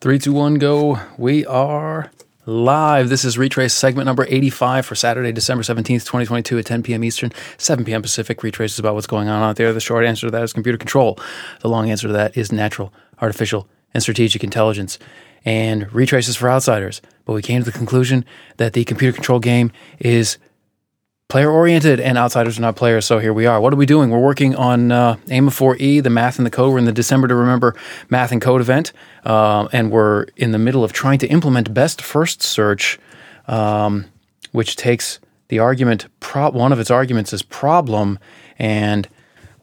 Three, two, one, go. We are live. This is Retraice segment number 85 for Saturday, December 17th, 2022 at 10 p.m. Eastern, 7 p.m. Pacific. Retraice is about what's going on out there. The short answer to that is computer control. The long answer to that is natural, artificial, and strategic intelligence. And Retraice is for outsiders. But we came to the conclusion that the computer control game is player oriented and outsiders are not players. So here we are. What are we doing? We're working on uh, AIMA 4E, the math and the code. We're in the December to Remember math and code event. Uh, and we're in the middle of trying to implement best first search, um, which takes the argument, pro- one of its arguments is problem. And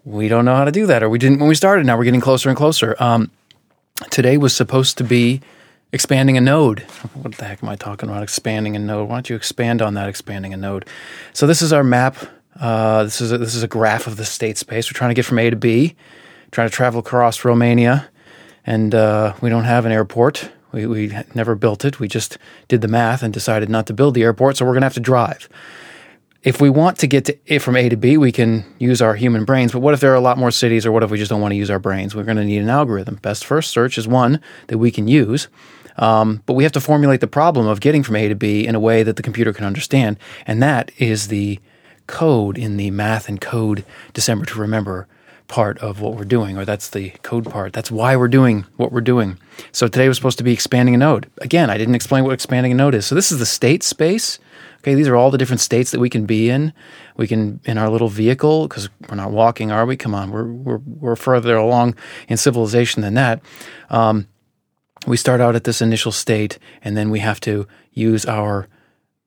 we don't know how to do that, or we didn't when we started. Now we're getting closer and closer. Um, today was supposed to be expanding a node. What the heck am I talking about? Expanding a node. Why don't you expand on that? Expanding a node. So this is our map. Uh, this is a, this is a graph of the state space. We're trying to get from A to B. Trying to travel across Romania, and uh, we don't have an airport. We we never built it. We just did the math and decided not to build the airport. So we're gonna have to drive. If we want to get to it from A to B, we can use our human brains. But what if there are a lot more cities, or what if we just don't want to use our brains? We're going to need an algorithm. Best first search is one that we can use. Um, but we have to formulate the problem of getting from A to B in a way that the computer can understand. And that is the code in the math and code December to remember part of what we're doing, or that's the code part. That's why we're doing what we're doing. So today was supposed to be expanding a node. Again, I didn't explain what expanding a node is. So this is the state space. Okay, these are all the different states that we can be in. We can in our little vehicle because we're not walking, are we? Come on, we're we're we're further along in civilization than that. Um, we start out at this initial state, and then we have to use our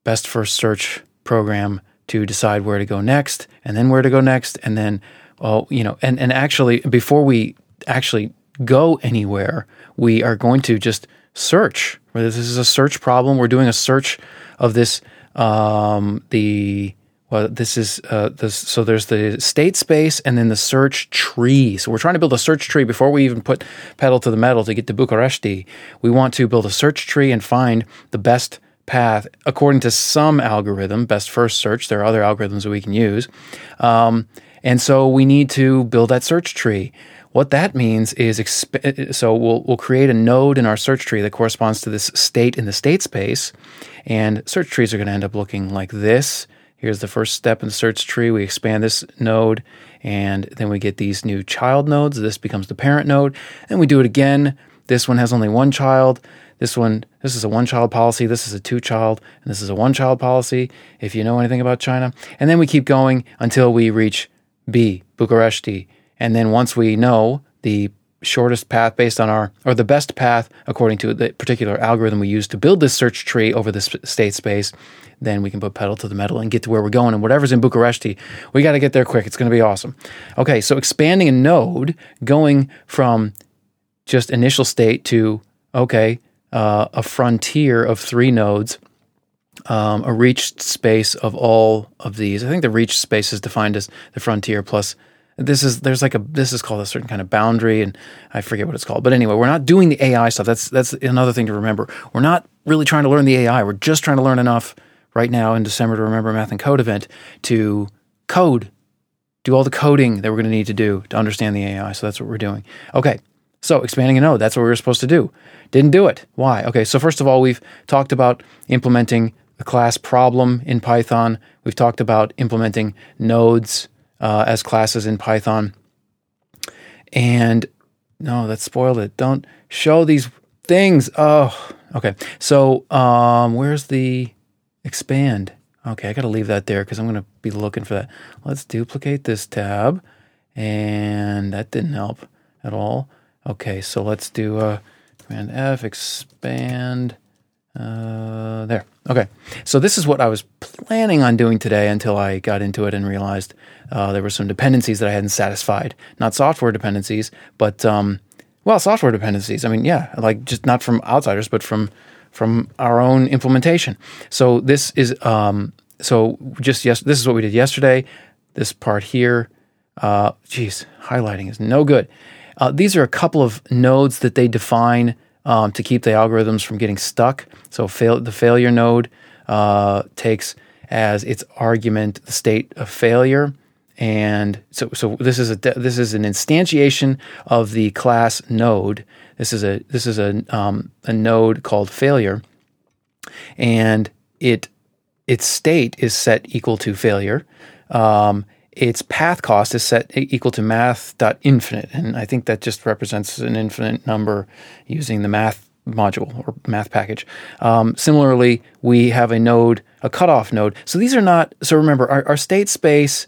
best first search program to decide where to go next, and then where to go next, and then well, you know, and and actually before we actually go anywhere, we are going to just search. This is a search problem. We're doing a search of this um, the well, this is uh, this. So there's the state space and then the search tree. So we're trying to build a search tree before we even put pedal to the metal to get to Bucharesti. We want to build a search tree and find the best path according to some algorithm, best first search. There are other algorithms that we can use, um, and so we need to build that search tree. What that means is, exp- so we'll, we'll create a node in our search tree that corresponds to this state in the state space. And search trees are going to end up looking like this. Here's the first step in the search tree. We expand this node, and then we get these new child nodes. This becomes the parent node. And we do it again. This one has only one child. This one, this is a one child policy. This is a two child, and this is a one child policy, if you know anything about China. And then we keep going until we reach B, Bucharesti. And then once we know the shortest path based on our, or the best path according to the particular algorithm we use to build this search tree over this state space, then we can put pedal to the metal and get to where we're going. And whatever's in Bucharesti, we got to get there quick. It's going to be awesome. Okay, so expanding a node, going from just initial state to, okay, uh, a frontier of three nodes, um, a reached space of all of these. I think the reached space is defined as the frontier plus this is there's like a this is called a certain kind of boundary and I forget what it's called. But anyway, we're not doing the AI stuff. That's that's another thing to remember. We're not really trying to learn the AI. We're just trying to learn enough right now in December to remember math and code event to code, do all the coding that we're going to need to do to understand the AI. So that's what we're doing. Okay. So expanding a node, that's what we were supposed to do. Didn't do it. Why? Okay. So first of all, we've talked about implementing the class problem in Python. We've talked about implementing nodes uh, as classes in Python. And no, that spoiled it. Don't show these things. Oh, okay. So um, where's the expand? Okay, I got to leave that there because I'm going to be looking for that. Let's duplicate this tab. And that didn't help at all. Okay, so let's do a Command F, expand. Uh, there. Okay. So this is what I was planning on doing today until I got into it and realized uh, there were some dependencies that I hadn't satisfied. Not software dependencies, but um, well, software dependencies. I mean, yeah, like just not from outsiders, but from from our own implementation. So this is um, so just yes, this is what we did yesterday. This part here, uh, geez, highlighting is no good. Uh, these are a couple of nodes that they define um, to keep the algorithms from getting stuck. So fail, the failure node uh, takes as its argument the state of failure. And so, so this is a this is an instantiation of the class node This is a this is a um, a node called failure, and it its state is set equal to failure. Um, its path cost is set equal to math.infinite. And I think that just represents an infinite number using the math module or math package. Um, similarly, we have a node, a cutoff node. So these are not, so remember, our, our state space,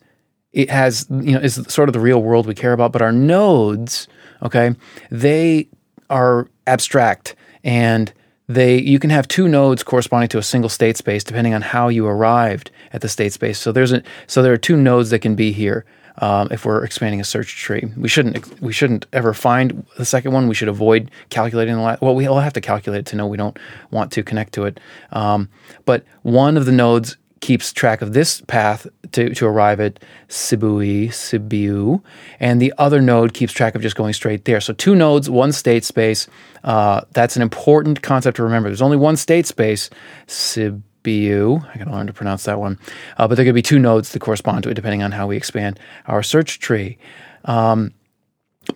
it has, you know, is sort of the real world we care about, but our nodes, okay, they are abstract and they you can have two nodes corresponding to a single state space depending on how you arrived at the state space. So there's a so there are two nodes that can be here. Um, if we're expanding a search tree, we shouldn't we shouldn't ever find the second one. We should avoid calculating the last. Well, we'll have to calculate it to know we don't want to connect to it. Um, but one of the nodes keeps track of this path to, to arrive at Sibui, Sibiu, and the other node keeps track of just going straight there. So two nodes, one state space. Uh, that's an important concept to remember. There's only one state space, Sibiu. I gotta learn to pronounce that one. Uh, but there could be two nodes that correspond to it depending on how we expand our search tree. Um,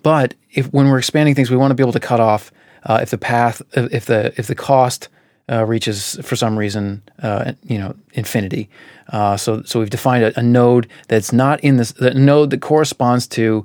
but if when we're expanding things, we want to be able to cut off uh, if the path, if the if the cost uh, reaches for some reason, uh, you know, infinity. Uh, so, so we've defined a, a, node that's not in this, the node that corresponds to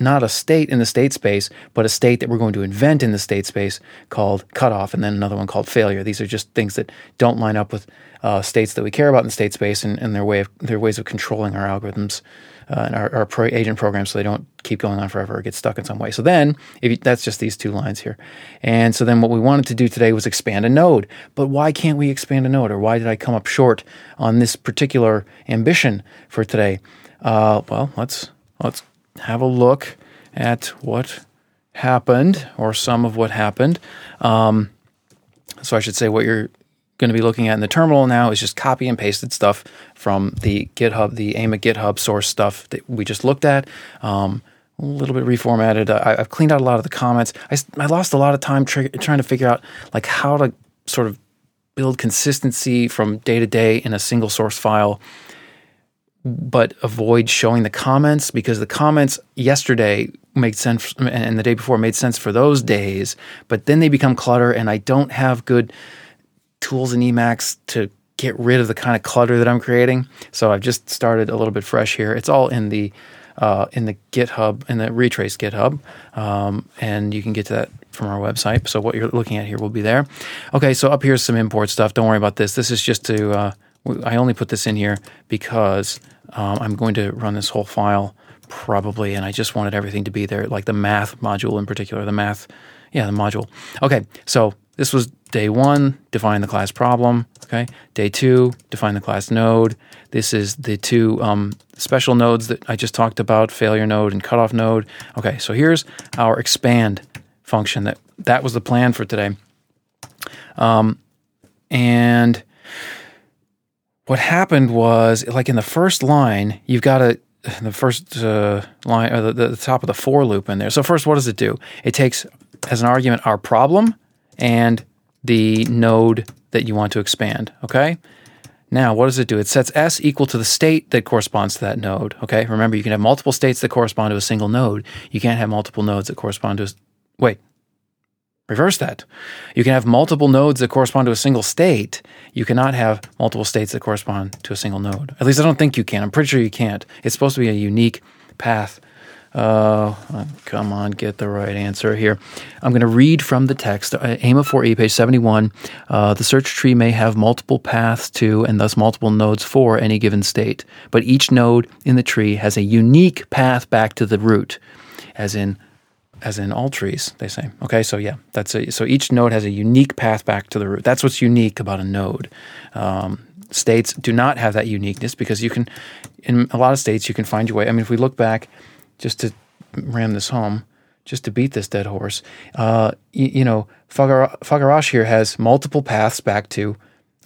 not a state in the state space, but a state that we're going to invent in the state space called cutoff, and then another one called failure. These are just things that don't line up with uh, states that we care about in the state space, and, and their way of their ways of controlling our algorithms uh, and our, our pro agent programs so they don't keep going on forever or get stuck in some way. So then, if you, that's just these two lines here. And so then what we wanted to do today was expand a node. But why can't we expand a node? Or why did I come up short on this particular ambition for today? Uh, well, let's let's have a look at what happened or some of what happened. Um, so I should say what you're going to be looking at in the terminal now is just copy and pasted stuff from the GitHub, the AIMA GitHub source stuff that we just looked at. Um, a little bit reformatted. I, have cleaned out a lot of the comments. I, I lost a lot of time tr- trying to figure out like how to sort of build consistency from day to day in a single source file, but avoid showing the comments because the comments yesterday made sense and the day before made sense for those days, but then they become clutter and I don't have good tools in Emacs to get rid of the kind of clutter that I'm creating. So I've just started a little bit fresh here. It's all in the uh, in the GitHub in the retraice GitHub, um, and you can get to that from our website. So what you're looking at here will be there. Okay, so up here's some import stuff. Don't worry about this. This is just to uh, I only put this in here because um, I'm going to run this whole file probably, and I just wanted everything to be there, like the math module in particular, the math, yeah, the module. Okay, so this was day one, define the class problem. Okay. Day two, define the class node. This is the two um, special nodes that I just talked about, failure node and cutoff node. Okay. So here's our expand function. That that was the plan for today. Um, and what happened was, like in the first line, you've got a the first uh, line, or the, the top of the for loop in there. So first, what does it do? It takes as an argument our problem and the node that you want to expand. Okay. Now, what does it do? It sets S equal to the state that corresponds to that node. Okay. Remember, you can have multiple states that correspond to a single node. You can't have multiple nodes that correspond to. A, wait. Reverse that. You can have multiple nodes that correspond to a single state. You cannot have multiple states that correspond to a single node. At least I don't think you can. I'm pretty sure you can't. It's supposed to be a unique path uh, come on, get the right answer here. I'm going to read from the text. Uh, AIMA 4E, page 71. Uh, the search tree may have multiple paths to and thus multiple nodes for any given state, but each node in the tree has a unique path back to the root, as in as in all trees, they say. Okay, so yeah, that's a, so each node has a unique path back to the root. That's what's unique about a node. Um, states do not have that uniqueness because you can, in a lot of states, you can find your way. I mean, if we look back just to ram this home, just to beat this dead horse. Uh, you, you, know, Fagaras here has multiple paths back to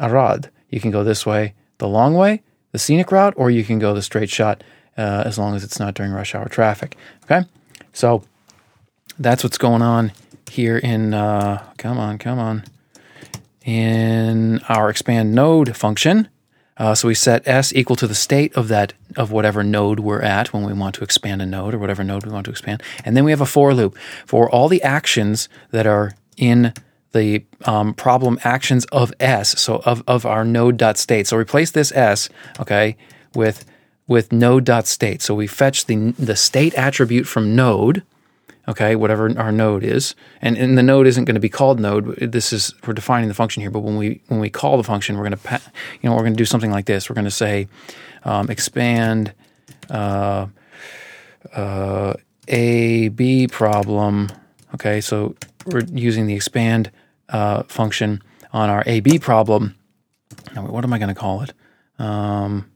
Arad. You can go this way, the long way, the scenic route, or you can go the straight shot uh, as long as it's not during rush hour traffic. Okay, so that's what's going on here in. Uh, come on, come on. In our expand node function, Uh, so we set s equal to the state of that of whatever node we're at when we want to expand a node or whatever node we want to expand, and then we have a for loop for all the actions that are in the um, problem actions of s, so of of our node dot state. So replace this s, okay, with with node dot state. So we fetch the the state attribute from node okay, whatever our node is, and, and the node isn't going to be called node. This is we're defining the function here, but when we when we call the function, we're going to pa- you know we're going to do something like this. We're going to say um, expand uh, uh, a b problem. Okay, so we're using the expand uh, function on our a b problem. Now, what am I going to call it? Um,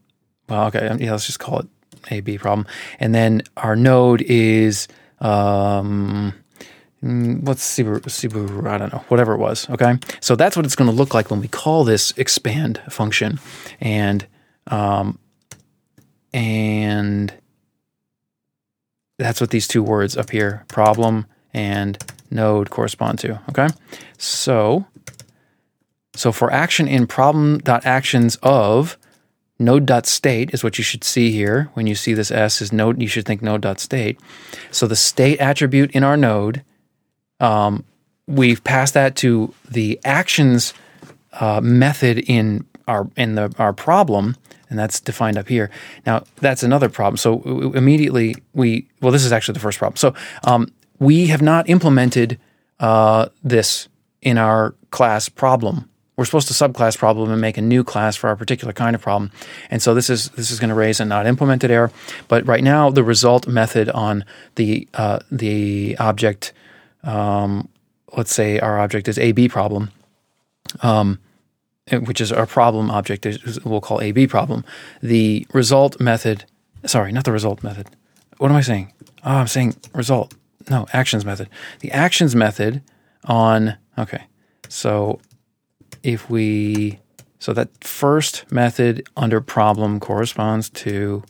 well, okay, yeah, let's just call it a b problem, and then our node is um, what's Sibu, Sibu, I don't know, whatever it was. Okay. So that's what it's going to look like when we call this expand function. And, um, and that's what these two words up here, problem and node correspond to. Okay. So, so for action in problem.actions of node.state is what you should see here. When you see this S is node, you should think node.state. So the state attribute in our node, um, we've passed that to the actions uh, method in our in the our problem, and that's defined up here. Now that's another problem. So immediately we well, this is actually the first problem. So um, we have not implemented uh, this in our class problem we're supposed to subclass problem and make a new class for our particular kind of problem. And so this is this is going to raise a not implemented error. But right now, the result method on the uh, the object, um, let's say our object is AB problem, um, which is our problem object. We'll call AB problem. The result method, sorry, not the result method. What am I saying? Oh, I'm saying result. No, actions method. The actions method on okay. So if we, so that first method under problem corresponds to,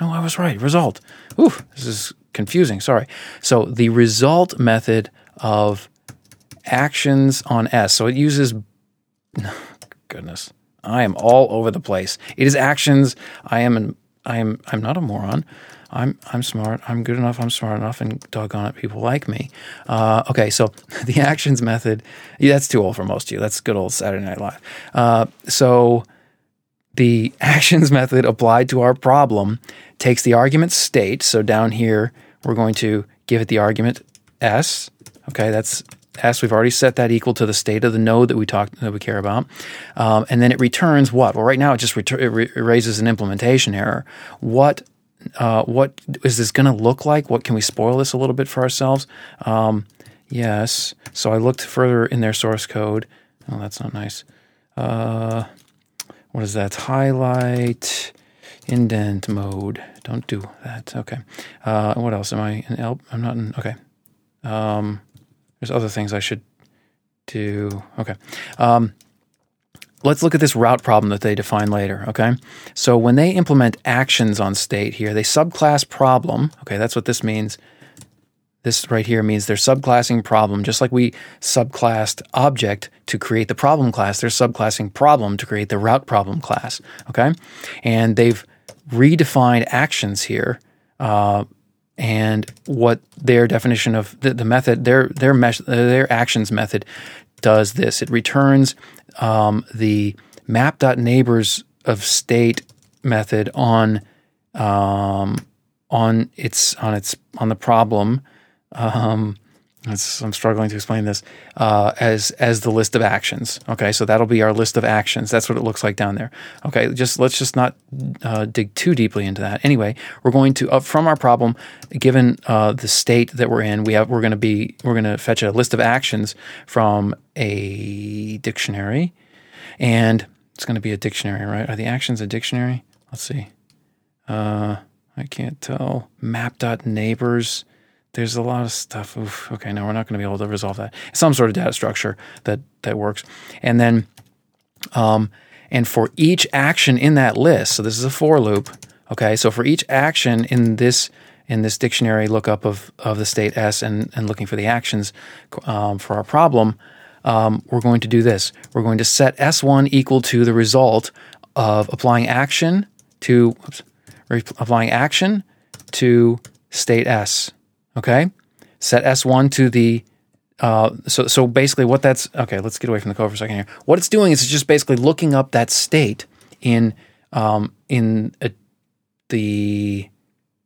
no, I was right, result. Ooh, this is confusing, sorry. So the result method of actions on S, so it uses, goodness, I am all over the place. It is actions. I am an, I am I'm not a moron. I'm I'm smart. I'm good enough. I'm smart enough, and doggone it, people like me. Uh, okay, so the actions method. Yeah, that's too old for most of you. That's good old Saturday Night Live. Uh, so the actions method applied to our problem takes the argument state. So down here, we're going to give it the argument s. Okay, that's s. We've already set that equal to the state of the node that we talked that we care about, um, and then it returns what? Well, right now it just retur- it, re- it raises an implementation error. What uh, what is this going to look like? What can we spoil this a little bit for ourselves? Um, yes. So I looked further in their source code. Oh, that's not nice. Uh, what is that? Highlight indent mode. Don't do that. Okay. Uh, what else am I in ELP? I'm not in. Okay. Um, there's other things I should do. Okay. Um, let's look at this route problem that they define later, okay? So when they implement actions on state here, they subclass problem, okay, that's what this means. This right here means they're subclassing problem, just like we subclassed object to create the problem class, they're subclassing problem to create the route problem class, okay? And they've redefined actions here. Uh, and what their definition of the, the method, their their mesh, their actions method does this. It returns um, the map.neighbors of state method on um, on its on its on the problem. Um, I'm struggling to explain this uh, as as the list of actions. Okay, so that'll be our list of actions. That's what it looks like down there. Okay, just let's just not uh, dig too deeply into that. Anyway, we're going to up from our problem, given uh, the state that we're in, we have we're going to be we're going to fetch a list of actions from a dictionary, and it's going to be a dictionary, right? Are the actions a dictionary? Let's see. Uh, I can't tell. Map.neighbors there's a lot of stuff. Oof, okay, no, we're not going to be able to resolve that. Some sort of data structure that that works, and then, um, and for each action in that list, so this is a for loop. Okay, so for each action in this in this dictionary lookup of of the state S and and looking for the actions um, for our problem, um, we're going to do this. We're going to set S1 equal to the result of applying action to oops, re- applying action to state S. Okay, set S1 to the uh, so so basically what that's okay. Let's get away from the code for a second here. What it's doing is it's just basically looking up that state in um, in a, the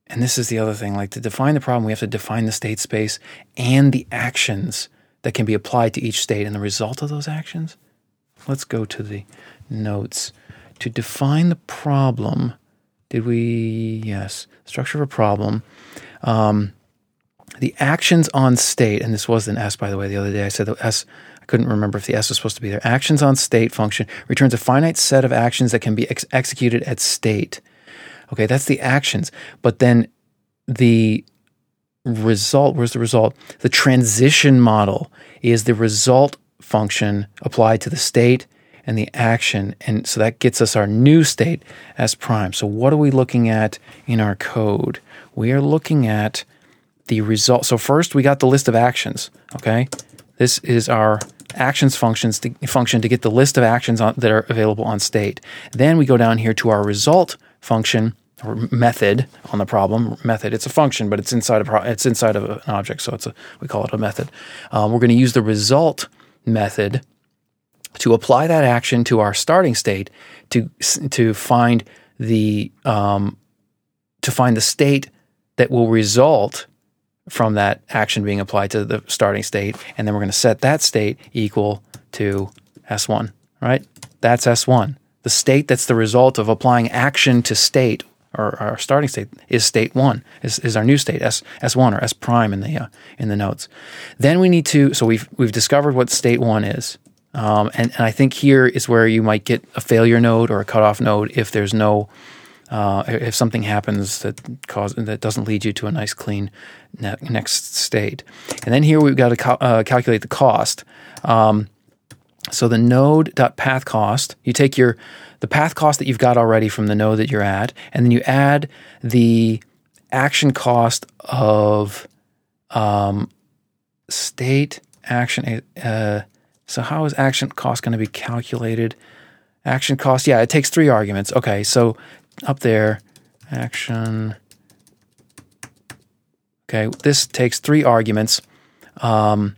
and this is the other thing. Like to define the problem, we have to define the state space and the actions that can be applied to each state and the result of those actions. Let's go to the notes. To define the problem, did we? Yes, structure of a problem. Um, the actions on state, and this was an S, by the way, the other day. I said the S, I couldn't remember if the S was supposed to be there. Actions on state function returns a finite set of actions that can be ex- executed at state. Okay, that's the actions. But then the result, where's the result? The transition model is the result function applied to the state and the action. And so that gets us our new state S prime. So what are we looking at in our code? We are looking at the result. So first we got the list of actions. Okay. This is our actions functions to, function to get the list of actions on, that are available on state. Then we go down here to our result function or method on the problem method. It's a function, but it's inside of it's inside of an object, so it's a we call it a method. Um, we're going to use the result method to apply that action to our starting state to to find the um, to find the state that will result from that action being applied to the starting state. And then we're going to set that state equal to S1, right? That's S1. The state that's the result of applying action to state or our starting state is state one, is, is our new state, S, S1 or S prime in the, uh, in the notes. Then we need to, so we've, we've discovered what state one is. Um, and, and I think here is where you might get a failure node or a cutoff node if there's no uh, if something happens that cause that doesn't lead you to a nice clean ne- next state. And then here we've got to cal- uh, calculate the cost. Um, so the node dot path cost, you take your the path cost that you've got already from the node that you're at, and then you add the action cost of um, state action. Uh, so how is action cost going to be calculated? Action cost, yeah, it takes three arguments. Okay, so up there, action. Okay, this takes three arguments. Um,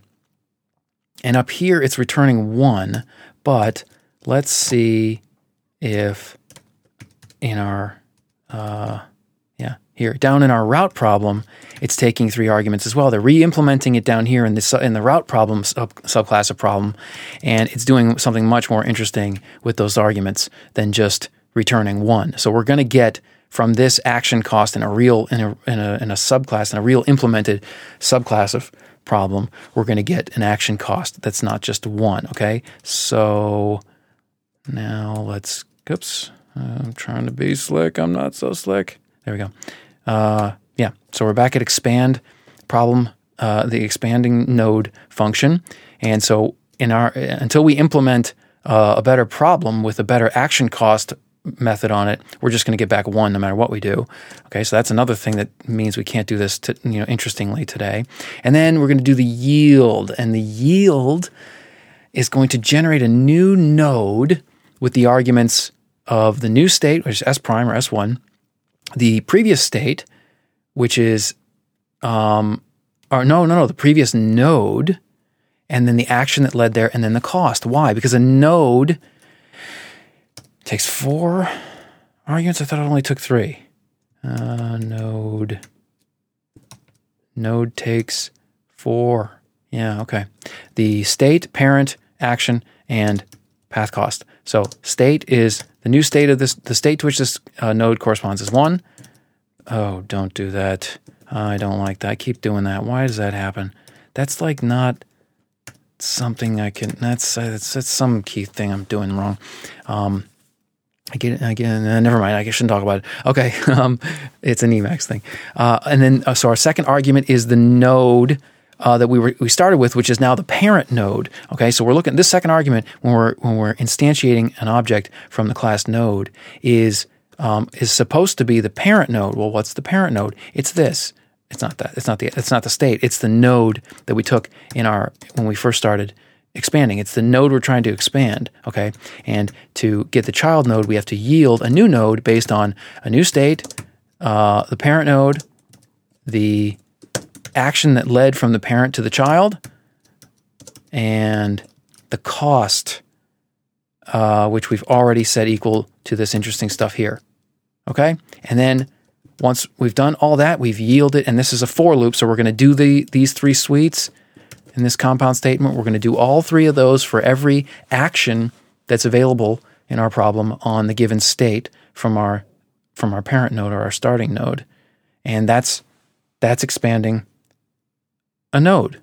and up here, it's returning one, but let's see if in our, uh, yeah, here, down in our route problem, it's taking three arguments as well. They're re-implementing it down here in the, in the route problem sub, subclass of problem, and it's doing something much more interesting with those arguments than just returning one. So we're going to get from this action cost in a real in a, in a in a subclass in a real implemented subclass of problem, we're going to get an action cost that's not just one. Okay, so now let's. Oops, I'm trying to be slick. I'm not so slick. There we go. Uh, yeah, so we're back at expand problem, uh, the expanding node function, and so in our until we implement uh, a better problem with a better action cost method on it, we're just going to get back one no matter what we do. Okay, so that's another thing that means we can't do this, to, you know, interestingly today. And then we're going to do the yield, and the yield is going to generate a new node with the arguments of the new state, which is S prime or S1, the previous state, which is, um, or no, no, no, the previous node, and then the action that led there, and then the cost. Why? Because a node Takes four arguments. I thought it only took three. Uh, node. Node takes four. Yeah, okay. The state, parent, action, and path cost. So state is the new state of this. The state to which this uh, node corresponds is one. Oh, don't do that. I don't like that. I keep doing that. Why does that happen? That's like not something I can. That's that's, that's some key thing I'm doing wrong. Um, Again, again, uh, never mind. I shouldn't talk about it. Okay, um, it's an Emacs thing. Uh, and then, uh, so our second argument is the node uh, that we were, we started with, which is now the parent node. Okay, so we're looking this second argument when we're when we're instantiating an object from the class node is um, is supposed to be the parent node. Well, what's the parent node? It's this. It's not that. It's not the. It's not the state. It's the node that we took in our when we first started expanding. It's the node we're trying to expand. Okay. And to get the child node, we have to yield a new node based on a new state, uh, the parent node, the action that led from the parent to the child, and the cost, uh, which we've already set equal to this interesting stuff here. Okay. And then once we've done all that, we've yielded, and this is a for loop. So we're going to do the these three suites in this compound statement. We're going to do all three of those for every action that's available in our problem on the given state from our from our parent node or our starting node. And that's that's expanding a node.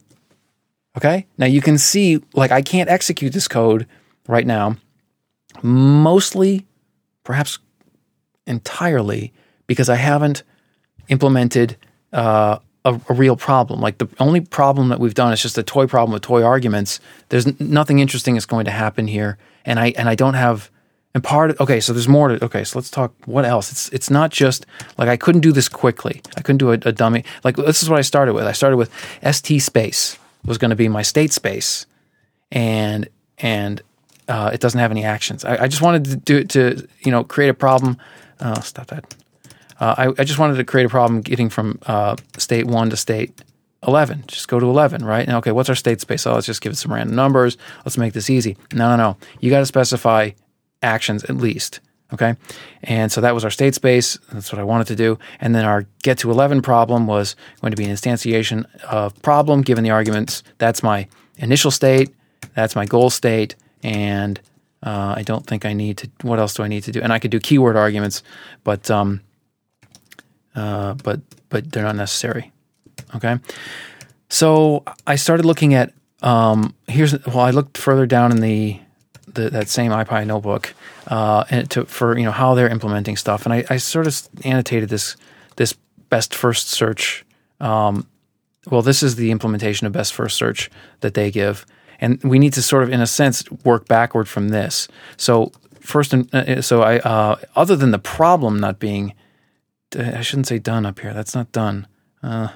Okay? Now you can see like I can't execute this code right now mostly perhaps entirely because I haven't implemented uh, a, a, real problem. Like the only problem that we've done is just a toy problem with toy arguments. There's n- nothing interesting is going to happen here, and I and I don't have. And part of, okay, so there's more to okay. So let's talk. What else? It's it's not just like I couldn't do this quickly. I couldn't do a, a dummy. Like this is what I started with. I started with st space was going to be my state space, and and uh, it doesn't have any actions. I, I, just wanted to do it to you know create a problem. Oh, stop that. Uh, I, I, just wanted to create a problem getting from uh, state one to state 11. Just go to 11, right? Now, okay, what's our state space? Oh, let's just give it some random numbers. Let's make this easy. No, no, no. You got to specify actions at least. Okay. And so that was our state space. That's what I wanted to do. And then our get to 11 problem was going to be an instantiation of problem given the arguments. That's my initial state. That's my goal state. And uh, I don't think I need to. What else do I need to do? And I could do keyword arguments, but um, uh, but but they're not necessary. Okay, so I started looking at um, here's well I looked further down in the, the that same IPy notebook uh, and to, for you know how they're implementing stuff, and I, I sort of annotated this this best first search. Um, well, this is the implementation of best first search that they give, and we need to sort of in a sense work backward from this. So first, uh, so I uh, other than the problem not being I shouldn't say done up here. That's not done. Uh,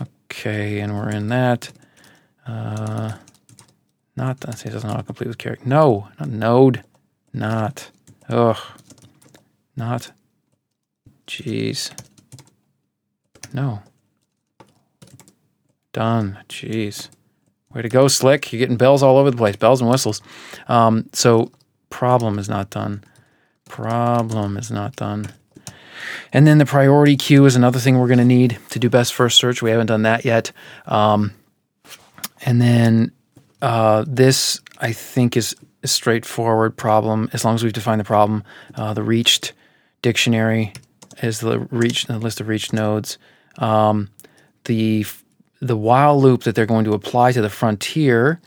okay, and we're in that. Uh, not that. See, it doesn't complete with character. No, not node. Not. Ugh. Not. Jeez. No. Done. Jeez. Way to go, Slick. You're getting bells all over the place, bells and whistles. Um, so, problem is not done. Problem is not done. And then the priority queue is another thing we're going to need to do best first search. We haven't done that yet. Um, and then uh, this, I think, is a straightforward problem as long as we've defined the problem. Uh, the reached dictionary is the reach the list of reached nodes. Um, the the while loop that they're going to apply to the frontier.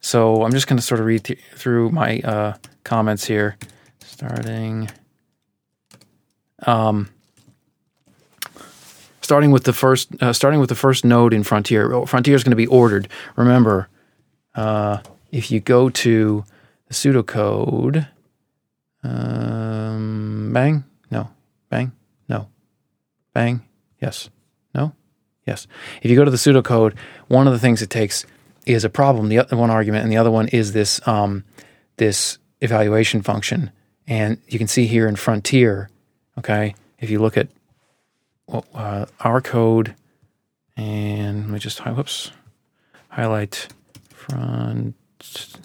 So I'm just going to sort of read th- through my uh, comments here, starting. Um, starting with the first, uh, starting with the first node in Frontier. Frontier is going to be ordered. Remember, uh, if you go to the pseudocode, um, bang, no, bang, no, bang, yes, no, yes. If you go to the pseudocode, one of the things it takes is a problem. The other one argument, and the other one is this um, this evaluation function. And you can see here in Frontier Okay, if you look at uh, our code, and let me just whoops highlight front.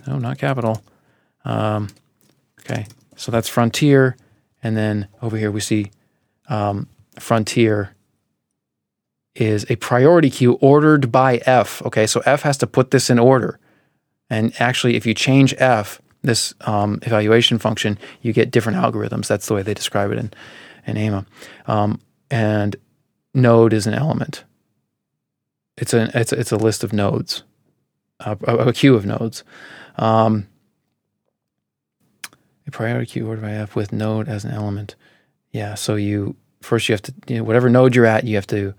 No, not capital. Um, okay, so that's frontier, and then over here we see um, frontier is a priority queue ordered by F. Okay, so F has to put this in order. And actually, if you change F, this um, evaluation function, you get different algorithms. That's the way they describe it in, in AIMA. Um, and node is an element. It's a it's it's a list of nodes, a, a queue of nodes. Um, a priority queue ordered by F with node as an element. Yeah. So you first you have to you know, whatever node you're at, you have to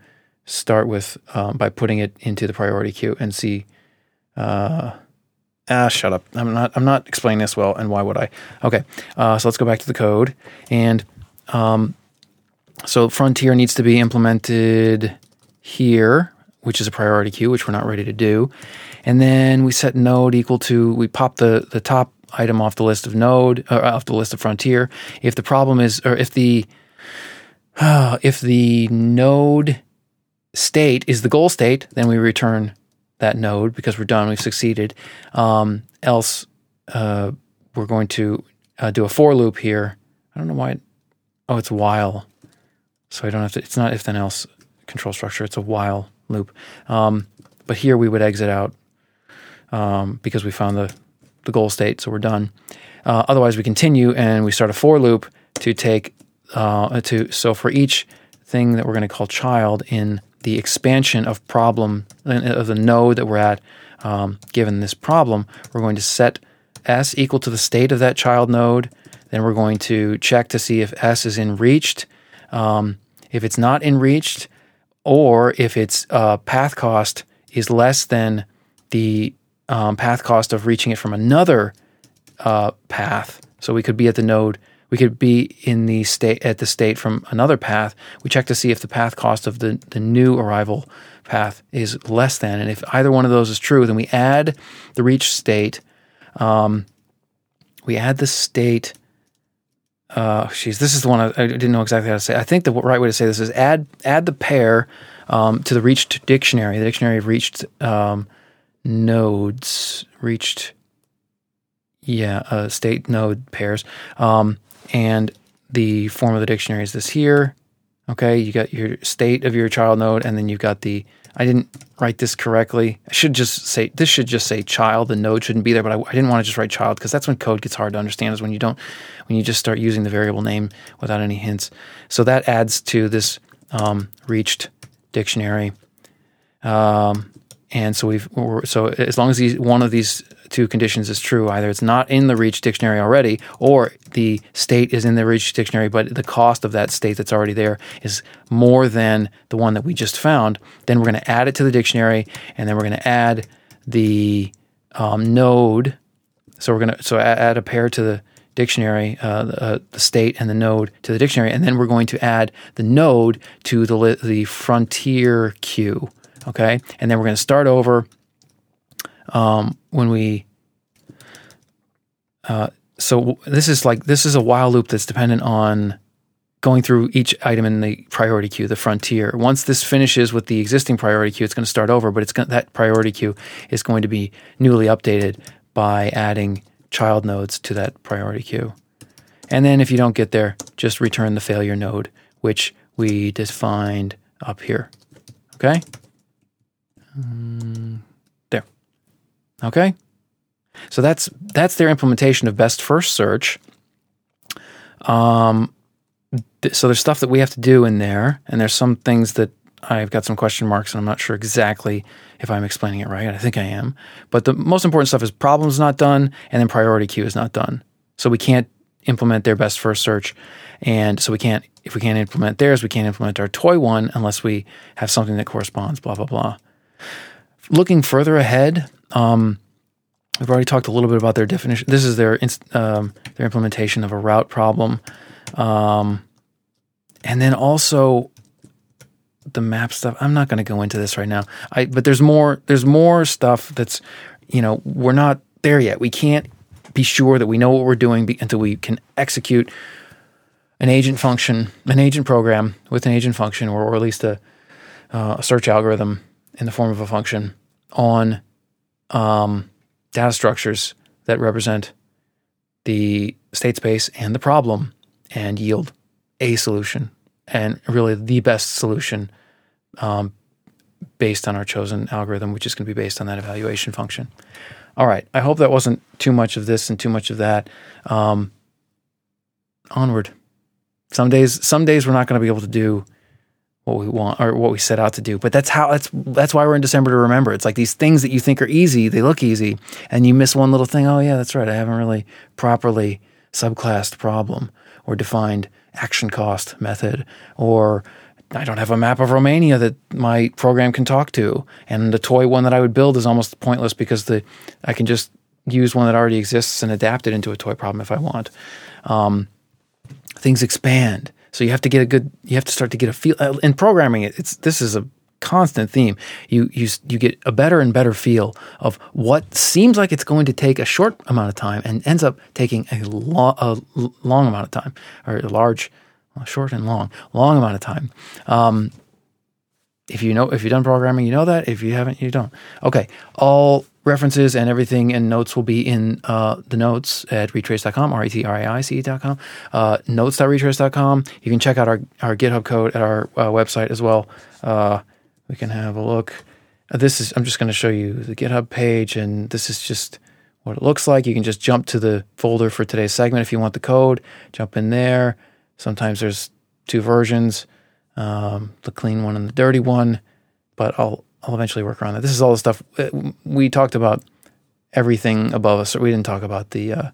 start with um, by putting it into the priority queue and see. Uh, Ah, shut up. I'm not. I'm not explaining this well, and why would I? Okay, uh, so let's go back to the code, and um, so Frontier needs to be implemented here, which is a priority queue, which we're not ready to do, and then we set node equal to we pop the the top item off the list of node or off the list of frontier. If the problem is or if the uh, if the node state is the goal state, then we return that node because we're done, we've succeeded. Um, else, uh, we're going to uh, do a for loop here. I don't know why. It, oh, it's while. So I don't have to, it's not if then else control structure, it's a while loop. Um, but here we would exit out um, because we found the, the goal state, so we're done. Uh, otherwise, we continue and we start a for loop to take uh, to so for each thing that we're going to call child in the expansion of problem of the node that we're at, um, given this problem, we're going to set s equal to the state of that child node. Then we're going to check to see if s is in reached. Um, if it's not in reached, or if its uh, path cost is less than the um, path cost of reaching it from another uh, path. So we could be at the node we could be in the state at the state from another path. We check to see if the path cost of the, the new arrival path is less than. And if either one of those is true, then we add the reach state. Um, we add the state. Uh, geez, this is the one I, I, didn't know exactly how to say. I think the right way to say this is add add the pair um, to the reached dictionary, the dictionary of reached um, nodes, reached yeah, uh, state node pairs. Um, and the form of the dictionary is this here. Okay, you got your state of your child node, and then you've got the. I didn't write this correctly. I should just say this should just say child. The node shouldn't be there, but I, I didn't want to just write child because that's when code gets hard to understand. Is when you don't, when you just start using the variable name without any hints. So that adds to this um, reached dictionary. Um, and so we've so as long as these, one of these two conditions is true, either it's not in the reach dictionary already, or the state is in the reach dictionary, but the cost of that state that's already there is more than the one that we just found. Then we're going to add it to the dictionary, and then we're going to add the um, node. So we're going to so add a pair to the dictionary, uh, the, uh, the, state and the node to the dictionary, and then we're going to add the node to the the frontier queue. Okay, and then we're going to start over um, when we. Uh, so this is like this is a while loop that's dependent on going through each item in the priority queue, the frontier. Once this finishes with the existing priority queue, it's going to start over, but it's going, that priority queue is going to be newly updated by adding child nodes to that priority queue. And then if you don't get there, just return the failure node, which we defined up here. Okay? Um, there. Okay? So that's that's their implementation of best first search. Um, th- so there's stuff that we have to do in there, and there's some things that I've got some question marks, and I'm not sure exactly if I'm explaining it right. I think I am, but the most important stuff is problems not done, and then priority queue is not done. So we can't implement their best first search, and so we can't if we can't implement theirs, we can't implement our toy one unless we have something that corresponds. Blah blah blah. Looking further ahead, um, we've already talked a little bit about their definition. This is their um, their implementation of a route problem, um, and then also the map stuff. I'm not going to go into this right now. I but there's more. There's more stuff that's you know we're not there yet. We can't be sure that we know what we're doing until we can execute an agent function, an agent program with an agent function, or, or at least a, uh, a search algorithm in the form of a function on um, data structures that represent the state space and the problem and yield a solution and really the best solution um, based on our chosen algorithm, which is going to be based on that evaluation function. All right. I hope that wasn't too much of this and too much of that. Um, onward. Some days, some days we're not going to be able to do what we want or what we set out to do. But that's how that's that's why we're in December to remember. It's like these things that you think are easy, they look easy, and you miss one little thing. Oh yeah, that's right. I haven't really properly subclassed problem or defined action cost method or I don't have a map of Romania that my program can talk to. And the toy one that I would build is almost pointless because the I can just use one that already exists and adapt it into a toy problem if I want. Um, things expand. So you have to get a good, you have to start to get a feel uh, in programming. It, it's this is a constant theme. You you you get a better and better feel of what seems like it's going to take a short amount of time and ends up taking a, lo- a long amount of time, or a large, short and long, long amount of time. Um, if you know if you've done programming, you know that. If you haven't, you don't. Okay, all references and everything and notes will be in uh, the notes at retraice.com, R-E-T-R-A-I-C-E.com, uh, notes.retraice.com. You can check out our, our GitHub code at our uh, website as well. Uh, we can have a look. Uh, this is, I'm just going to show you the GitHub page, and this is just what it looks like. You can just jump to the folder for today's segment if you want the code, jump in there. Sometimes there's two versions um, the clean one and the dirty one. But I'll I'll eventually work around that. This is all the stuff uh, we talked about. Everything above us. We didn't talk about the uh,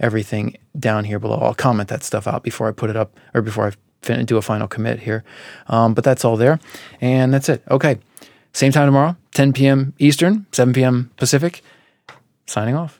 everything down here below. I'll comment that stuff out before I put it up or before I fin- do a final commit here. Um, but that's all there, and that's it. Okay, same time tomorrow, 10 p.m. Eastern, 7 p.m. Pacific. Signing off.